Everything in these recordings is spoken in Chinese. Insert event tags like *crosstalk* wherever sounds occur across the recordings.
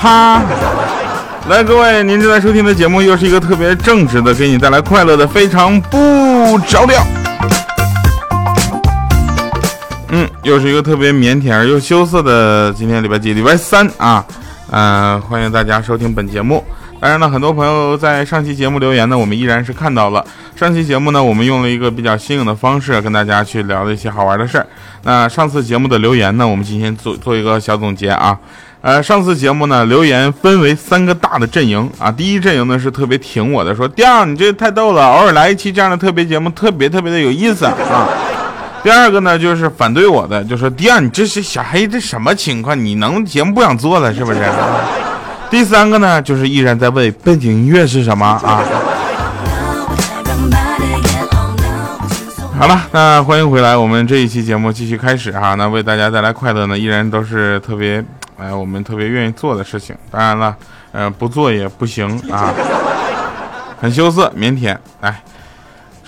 哈！来，各位，您正在收听的节目又是一个特别正直的，给你带来快乐的，非常不着调。嗯，又是一个特别腼腆而又羞涩的，今天礼拜几？礼拜三啊。嗯，欢迎大家收听本节目。当然了，很多朋友在上期节目留言呢，我们依然是看到了。上期节目呢，我们用了一个比较新颖的方式跟大家去聊了一些好玩的事儿。那上次节目的留言呢，我们今天做做一个小总结啊。呃，上次节目呢，留言分为三个大的阵营啊。第一阵营呢是特别挺我的，说第二你这太逗了，偶尔来一期这样的特别节目，特别特别的有意思啊。*laughs* 第二个呢就是反对我的，就说第二你这是小黑这什么情况？你能节目不想做了是不是？第三个呢就是依然在问背景音乐是什么啊。好了，那欢迎回来，我们这一期节目继续开始哈。那为大家带来快乐呢，依然都是特别。哎，我们特别愿意做的事情，当然了，呃，不做也不行啊，很羞涩腼腆。来，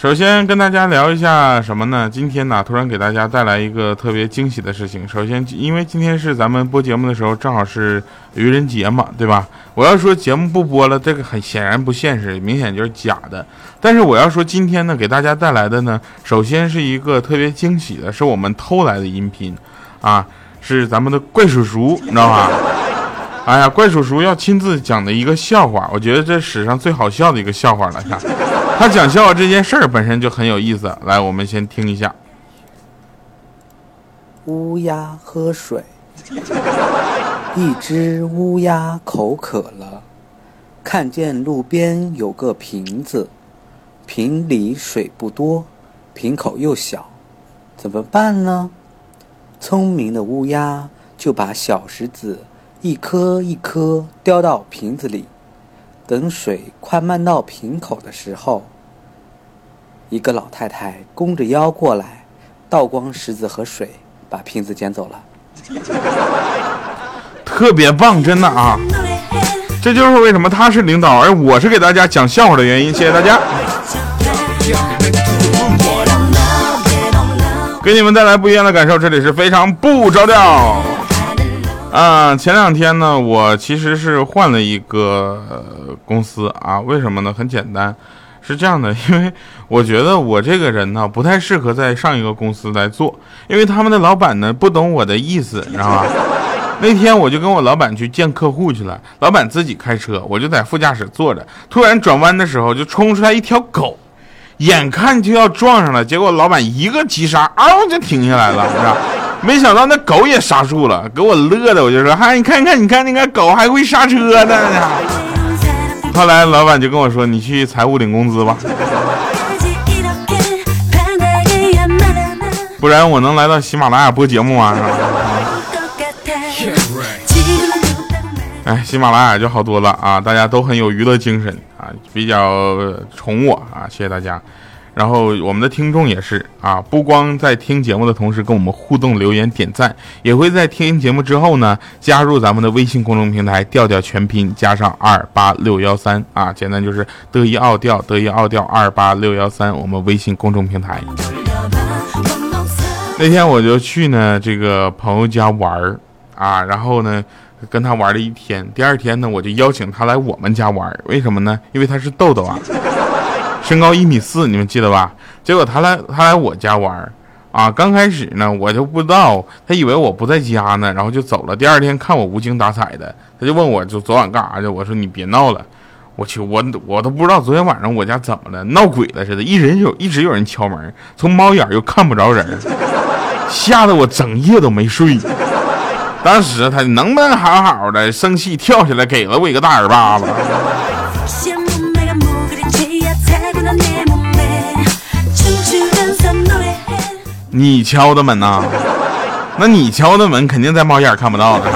首先跟大家聊一下什么呢？今天呢，突然给大家带来一个特别惊喜的事情。首先，因为今天是咱们播节目的时候，正好是愚人节嘛，对吧？我要说节目不播了，这个很显然不现实，明显就是假的。但是我要说今天呢，给大家带来的呢，首先是一个特别惊喜的，是我们偷来的音频啊。是咱们的怪叔叔，你知道吧？哎呀，怪叔叔要亲自讲的一个笑话，我觉得这史上最好笑的一个笑话了。他讲笑话这件事儿本身就很有意思。来，我们先听一下。乌鸦喝水，一只乌鸦口渴了，看见路边有个瓶子，瓶里水不多，瓶口又小，怎么办呢？聪明的乌鸦就把小石子一颗一颗叼到瓶子里，等水快漫到瓶口的时候，一个老太太弓着腰过来，倒光石子和水，把瓶子捡走了。*laughs* 特别棒，真的啊！这就是为什么他是领导，而我是给大家讲笑话的原因。谢谢大家。给你们带来不一样的感受，这里是非常不着调啊！前两天呢，我其实是换了一个公司啊，为什么呢？很简单，是这样的，*laughs* 因为我觉得我这个人呢，不太适合在上一个公司来做，因为他们的老板呢不懂我的意思，你知道吧？*laughs* 那天我就跟我老板去见客户去了，老板自己开车，我就在副驾驶坐着，突然转弯的时候就冲出来一条狗。眼看就要撞上了，结果老板一个急刹，嗷就停下来了，是吧？没想到那狗也刹住了，给我乐的，我就说，嗨，你看看，你看那个狗还会刹车呢。后来老板就跟我说，你去财务领工资吧，不然我能来到喜马拉雅播节目吗？哎，喜马拉雅就好多了啊，大家都很有娱乐精神。啊，比较宠我啊，谢谢大家。然后我们的听众也是啊，不光在听节目的同时跟我们互动留言点赞，也会在听节目之后呢，加入咱们的微信公众平台调调全拼加上二八六幺三啊，简单就是得意奥调得意奥调二八六幺三，我们微信公众平台。那天我就去呢这个朋友家玩儿啊，然后呢。跟他玩了一天，第二天呢，我就邀请他来我们家玩。为什么呢？因为他是豆豆啊，身高一米四，你们记得吧？结果他来，他来我家玩，啊，刚开始呢，我就不知道，他以为我不在家呢，然后就走了。第二天看我无精打采的，他就问我就昨晚干啥去？我说你别闹了，我去，我我都不知道昨天晚上我家怎么了，闹鬼了似的，一人有一直有人敲门，从猫眼又看不着人，*laughs* 吓得我整夜都没睡。当时他能不能好好的？生气跳下来给了我一个大耳巴子。*laughs* 你敲的门呐？那你敲的门肯定在猫眼看不到的。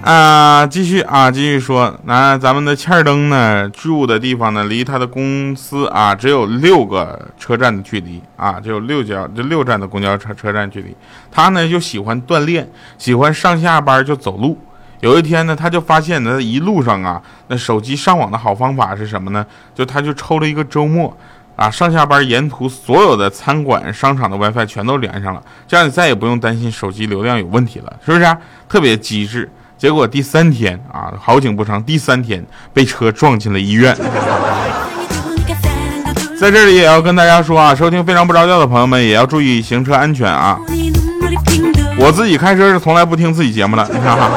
啊，继续啊，继续说，那咱们的欠儿登呢，住的地方呢，离他的公司啊，只有六个车站的距离啊，只有六角这六站的公交车车站距离。他呢就喜欢锻炼，喜欢上下班就走路。有一天呢，他就发现呢，一路上啊，那手机上网的好方法是什么呢？就他就抽了一个周末，啊，上下班沿途所有的餐馆、商场的 WiFi 全都连上了，这样你再也不用担心手机流量有问题了，是不是？特别机智。结果第三天啊，好景不长，第三天被车撞进了医院。在这里也要跟大家说啊，收听非常不着调的朋友们也要注意行车安全啊。我自己开车是从来不听自己节目的，你看哈。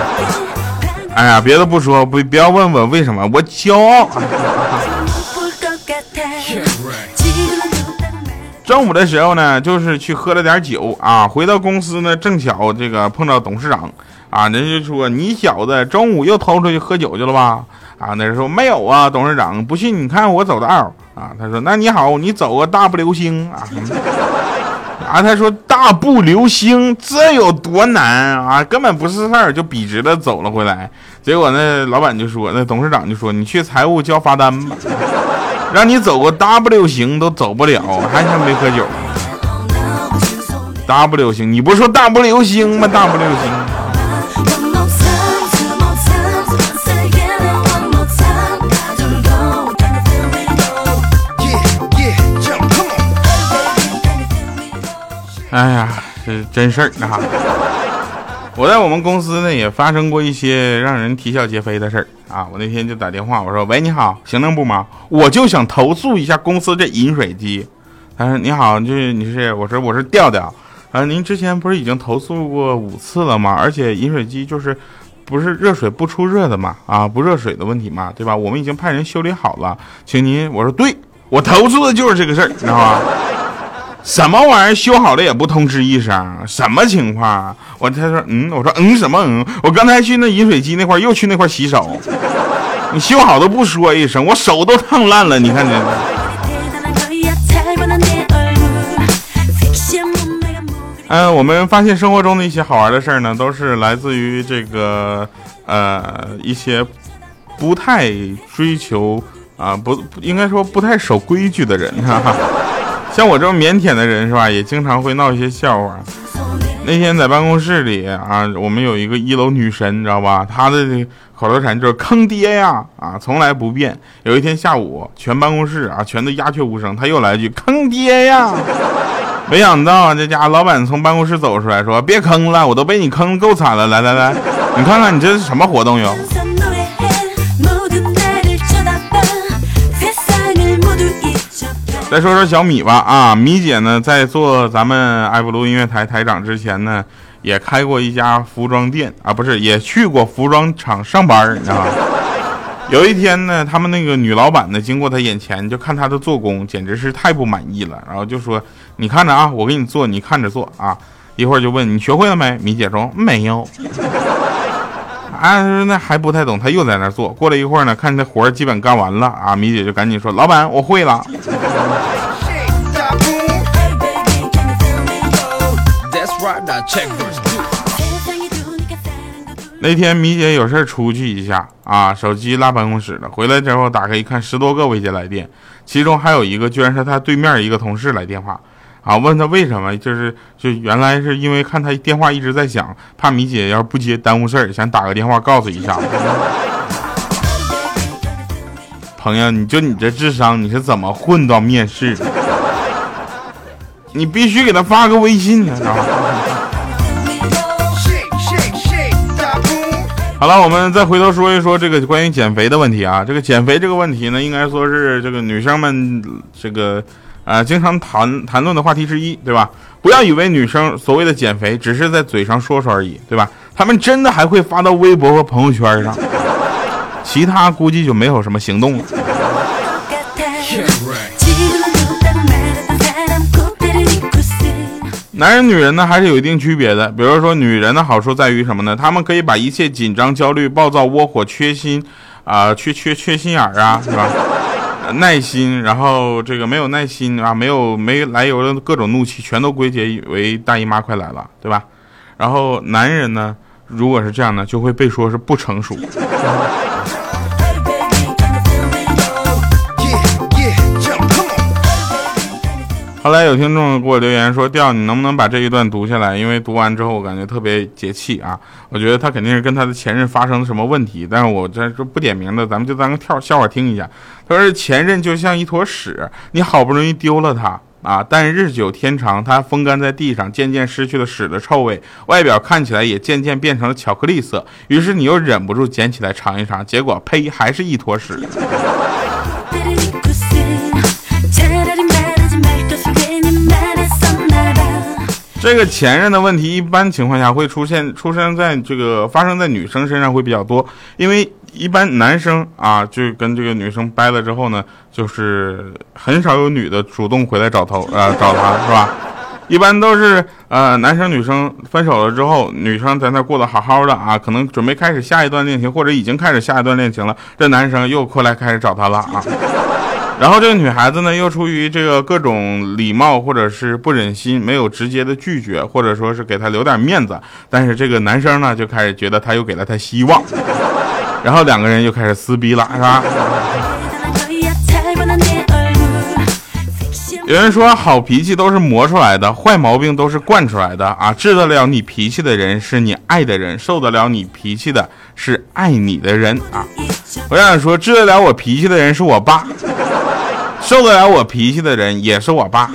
哎呀，别的不说，不不要问我为什么，我骄傲。中午的时候呢，就是去喝了点酒啊，回到公司呢，正巧这个碰到董事长。啊，人就说你小子中午又偷出去喝酒去了吧？啊，那人说没有啊，董事长，不信你看我走道啊。他说那你好，你走个大步流星啊。*laughs* 啊，他说大步流星这有多难啊？根本不是事儿，就笔直的走了回来。结果那老板就说，那董事长就说你去财务交罚单吧，让你走个大步流星都走不了，还像没喝酒？大步流星，你不是说大步流星吗？大步流星。哎呀，是真事儿啊！我在我们公司呢也发生过一些让人啼笑皆非的事儿啊！我那天就打电话，我说：“喂，你好，行政部吗？我就想投诉一下公司这饮水机。”他说：“你好，就是你是？”我说：“我是调调。”啊，您之前不是已经投诉过五次了吗？而且饮水机就是不是热水不出热的嘛？啊，不热水的问题嘛，对吧？我们已经派人修理好了，请您。我说：“对，我投诉的就是这个事儿，你知道吗？”什么玩意儿修好了也不通知一声，什么情况？我他说嗯，我说嗯什么嗯？我刚才去那饮水机那块又去那块洗手，*laughs* 你修好都不说一声，我手都烫烂了。你看这。嗯，我们发现生活中的一些好玩的事儿呢，都是来自于这个呃一些不太追求啊不应该说不太守规矩的人哈哈。像我这么腼腆的人是吧，也经常会闹一些笑话。那天在办公室里啊，我们有一个一楼女神，你知道吧？她的口头禅就是“坑爹呀”，啊，从来不变。有一天下午，全办公室啊，全都鸦雀无声，她又来一句“坑爹呀”。没想到这家老板从办公室走出来说：“别坑了，我都被你坑够惨了。来来来，你看看你这是什么活动哟？”再说说小米吧啊，米姐呢在做咱们爱布鲁音乐台台长之前呢，也开过一家服装店啊，不是也去过服装厂上班，你知道吗？*laughs* 有一天呢，他们那个女老板呢经过他眼前，就看他的做工，简直是太不满意了，然后就说：“你看着啊，我给你做，你看着做啊。”一会儿就问你学会了没？米姐说没有。啊，那还不太懂，他又在那做。过了一会儿呢，看这活儿基本干完了啊，米姐就赶紧说：“老板，我会了。”那天米姐有事出去一下啊，手机落办公室了。回来之后打开一看，十多个未接来电，其中还有一个居然是他对面一个同事来电话啊，问他为什么，就是就原来是因为看他电话一直在响，怕米姐要是不接耽误事儿，想打个电话告诉一下。朋友，你就你这智商，你是怎么混到面试的？你必须给他发个微信啊！好了，我们再回头说一说这个关于减肥的问题啊。这个减肥这个问题呢，应该说是这个女生们这个啊经常谈谈论的话题之一，对吧？不要以为女生所谓的减肥只是在嘴上说说而已，对吧？她们真的还会发到微博和朋友圈上，*laughs* 其他估计就没有什么行动了。男人、女人呢，还是有一定区别的。比如说，女人的好处在于什么呢？她们可以把一切紧张、焦虑、暴躁、窝火、缺心，啊，缺缺缺心眼儿啊，是吧？耐心，然后这个没有耐心啊，没有没来由的各种怒气，全都归结为大姨妈快来了，对吧？然后男人呢，如果是这样呢，就会被说是不成熟。后来有听众给我留言说：“调，你能不能把这一段读下来？因为读完之后我感觉特别解气啊！我觉得他肯定是跟他的前任发生了什么问题，但是我这就不点名的，咱们就当个跳笑话听一下。他说前任就像一坨屎，你好不容易丢了他啊，但日久天长，它风干在地上，渐渐失去了屎的臭味，外表看起来也渐渐变成了巧克力色。于是你又忍不住捡起来尝一尝，结果呸，还是一坨屎。”这个前任的问题，一般情况下会出现出生在这个发生在女生身上会比较多，因为一般男生啊就跟这个女生掰了之后呢，就是很少有女的主动回来找头呃找他是吧？一般都是呃男生女生分手了之后，女生在那过得好好的啊，可能准备开始下一段恋情，或者已经开始下一段恋情了，这男生又过来开始找她了啊。然后这个女孩子呢，又出于这个各种礼貌或者是不忍心，没有直接的拒绝，或者说是给他留点面子。但是这个男生呢，就开始觉得他又给了他希望，*laughs* 然后两个人就开始撕逼了，是吧？有人说好脾气都是磨出来的，坏毛病都是惯出来的啊！治得了你脾气的人是你爱的人，受得了你脾气的是爱你的人啊！我想说，治得了我脾气的人是我爸。受得了我脾气的人也是我爸。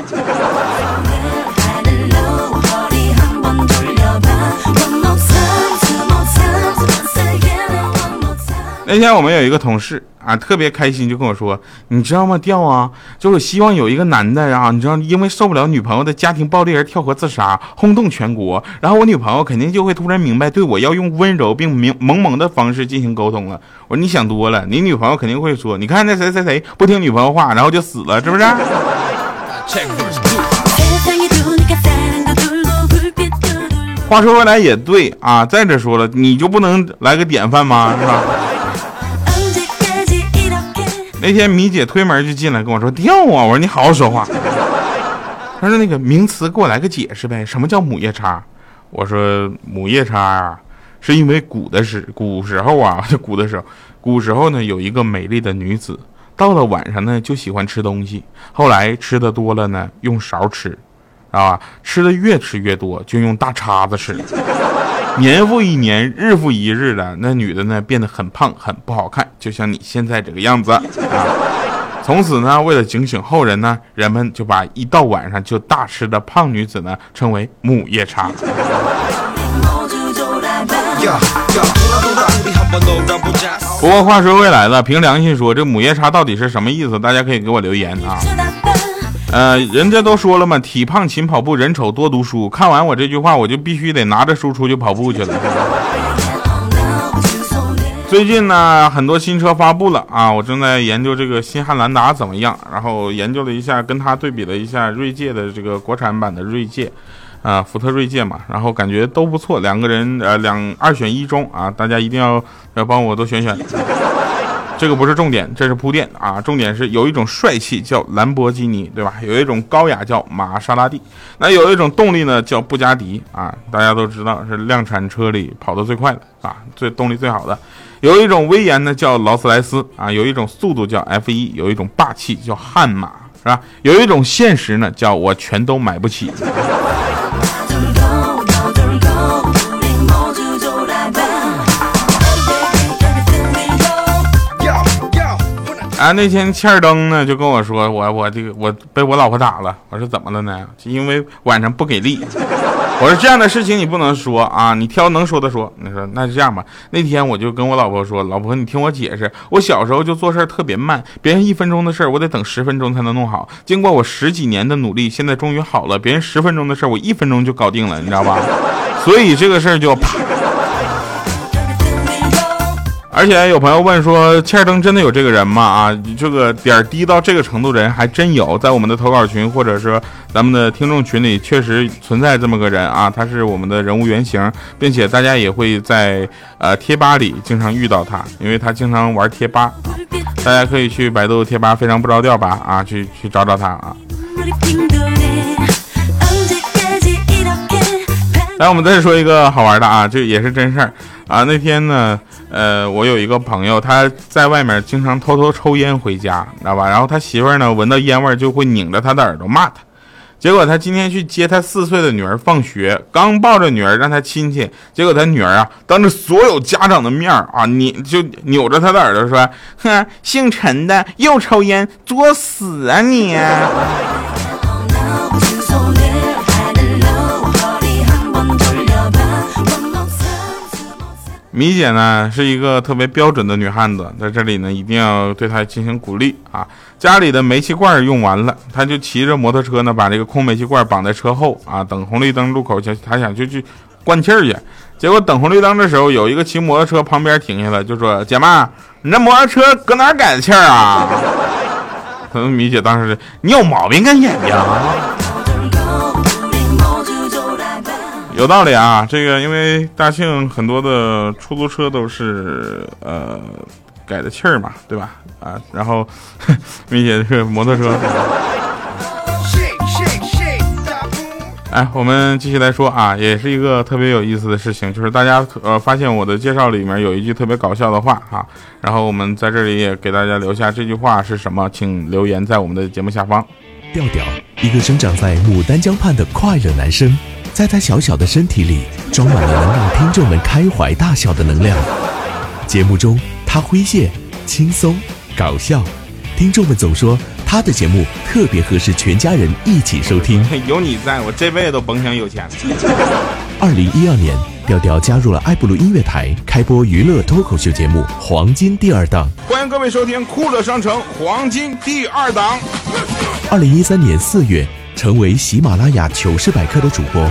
那天我们有一个同事啊，特别开心，就跟我说：“你知道吗？调啊，就是希望有一个男的啊，你知道，因为受不了女朋友的家庭暴力而跳河自杀，轰动全国。然后我女朋友肯定就会突然明白，对我要用温柔并明萌萌的方式进行沟通了。”我说：“你想多了，你女朋友肯定会说，你看那谁谁谁不听女朋友话，然后就死了，是不是？”话说回来也对啊，再者说了，你就不能来个典范吗？是吧？那天米姐推门就进来跟我说：“掉啊！”我说：“你好好说话。”他说：“那个名词给我来个解释呗，什么叫母夜叉？”我说：“母夜叉啊，是因为古的时古时候啊，就 *laughs* 古的时候，古时候呢有一个美丽的女子，到了晚上呢就喜欢吃东西，后来吃的多了呢用勺吃，啊，吃的越吃越多就用大叉子吃。”年复一年，日复一日的，那女的呢变得很胖，很不好看，就像你现在这个样子啊。从此呢，为了警醒后人呢，人们就把一到晚上就大吃的胖女子呢称为母夜叉。不过话说回来了，凭良心说，这母夜叉到底是什么意思？大家可以给我留言啊。呃，人家都说了嘛，体胖勤跑步，人丑多读书。看完我这句话，我就必须得拿着书出去跑步去了。最近呢，很多新车发布了啊，我正在研究这个新汉兰达怎么样，然后研究了一下，跟它对比了一下锐界的这个国产版的锐界，啊，福特锐界嘛，然后感觉都不错，两个人呃两二选一中啊，大家一定要要帮我多选选。这个不是重点，这是铺垫啊！重点是有一种帅气叫兰博基尼，对吧？有一种高雅叫玛莎拉蒂，那有一种动力呢叫布加迪啊！大家都知道是量产车里跑得最快的啊，最动力最好的。有一种威严呢叫劳斯莱斯啊，有一种速度叫 F 一，有一种霸气叫悍马，是吧？有一种现实呢叫我全都买不起。啊，那天欠儿登呢就跟我说，我我这个我被我老婆打了。我说怎么了呢？因为晚上不给力。我说这样的事情你不能说啊，你挑能说的说。你说那就这样吧。那天我就跟我老婆说，老婆你听我解释，我小时候就做事特别慢，别人一分钟的事儿我得等十分钟才能弄好。经过我十几年的努力，现在终于好了，别人十分钟的事儿我一分钟就搞定了，你知道吧？所以这个事儿就啪。而且有朋友问说，切尔登真的有这个人吗？啊，这个点儿低到这个程度的人还真有，在我们的投稿群或者说咱们的听众群里，确实存在这么个人啊，他是我们的人物原型，并且大家也会在呃贴吧里经常遇到他，因为他经常玩贴吧，大家可以去百度贴吧，非常不着调吧啊，去去找找他啊。来，我们再说一个好玩的啊，这也是真事儿啊。那天呢，呃，我有一个朋友，他在外面经常偷偷抽烟回家，知道吧？然后他媳妇儿呢，闻到烟味就会拧着他的耳朵骂他。结果他今天去接他四岁的女儿放学，刚抱着女儿让他亲亲，结果他女儿啊，当着所有家长的面啊，你就扭着他的耳朵说：“哼，姓陈的又抽烟，作死啊你！”米姐呢是一个特别标准的女汉子，在这里呢一定要对她进行鼓励啊！家里的煤气罐用完了，她就骑着摩托车呢把这个空煤气罐绑在车后啊，等红绿灯路口去，她想就去灌气儿去。结果等红绿灯的时候，有一个骑摩托车旁边停下来，就说：“姐们，你这摩托车搁哪改的气儿啊？” *laughs* 米姐当时你有毛病跟眼睛啊？有道理啊，这个因为大庆很多的出租车都是呃改的气儿嘛，对吧？啊，然后 *laughs* 并且这个摩托车。哎，我们继续来说啊，也是一个特别有意思的事情，就是大家呃发现我的介绍里面有一句特别搞笑的话哈，然后我们在这里也给大家留下这句话是什么，请留言在我们的节目下方。调调，一个生长在牡丹江畔的快乐男生。在他小小的身体里，装满了能让听众们开怀大笑的能量。节目中，他诙谐、轻松、搞笑，听众们总说他的节目特别合适全家人一起收听。*laughs* 有你在我这辈子都甭想有钱。二零一二年，调调加入了爱布鲁音乐台，开播娱乐脱口秀节目《黄金第二档》。欢迎各位收听酷乐商城《黄金第二档》。二零一三年四月，成为喜马拉雅糗事百科的主播。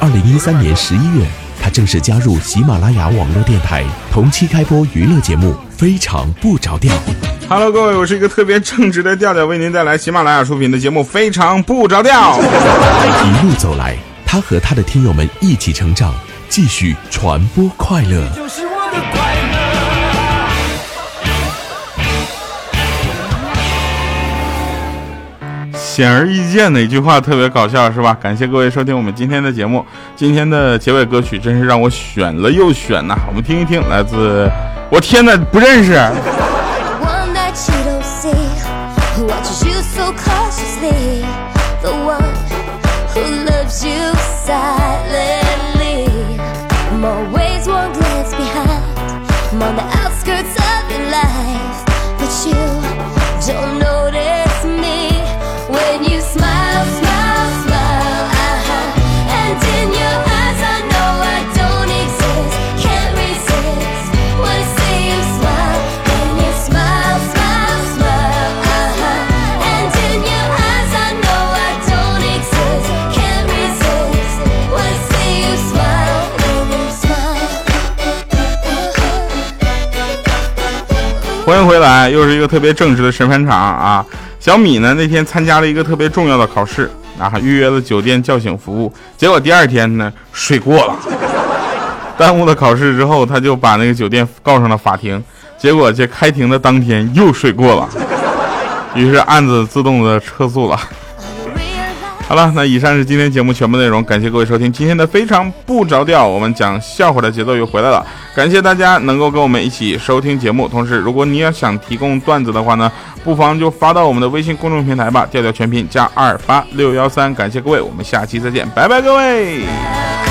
二零一三年十一月，他正式加入喜马拉雅网络电台，同期开播娱乐节目《非常不着调》。Hello，各位，我是一个特别正直的调调，为您带来喜马拉雅出品的节目《非常不着调》。一路走来，他和他的听友们一起成长，继续传播快乐。显而易见的一句话特别搞笑，是吧？感谢各位收听我们今天的节目。今天的结尾歌曲真是让我选了又选呐，我们听一听，来自我天哪，不认识。欢迎回来，又是一个特别正直的审判场啊！小米呢那天参加了一个特别重要的考试啊，预约了酒店叫醒服务，结果第二天呢睡过了，*laughs* 耽误了考试之后，他就把那个酒店告上了法庭，结果这开庭的当天又睡过了，于是案子自动的撤诉了。好了，那以上是今天节目全部内容，感谢各位收听今天的非常不着调，我们讲笑话的节奏又回来了，感谢大家能够跟我们一起收听节目，同时如果你要想提供段子的话呢，不妨就发到我们的微信公众平台吧，调调全拼加二八六幺三，感谢各位，我们下期再见，拜拜各位。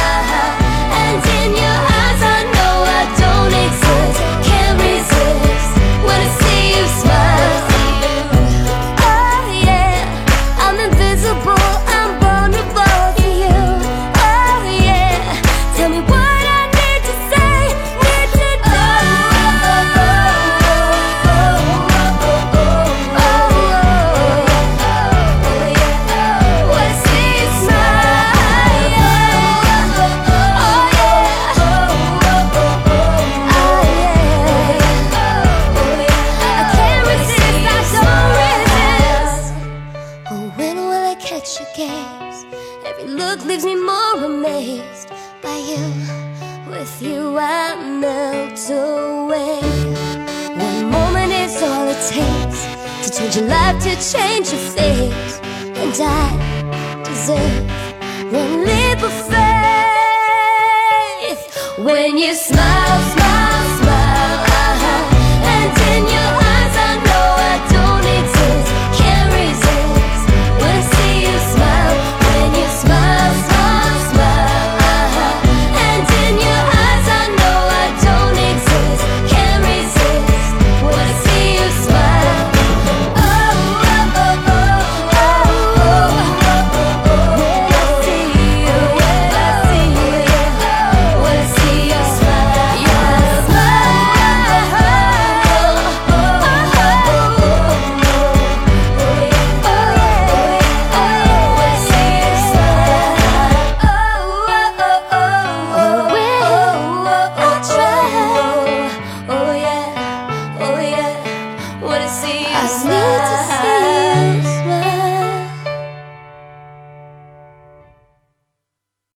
catch your gaze. Every look leaves me more amazed by you. With you, I melt away. One moment is all it takes to change your life, to change your face. And I deserve one leap of faith when you smile. smile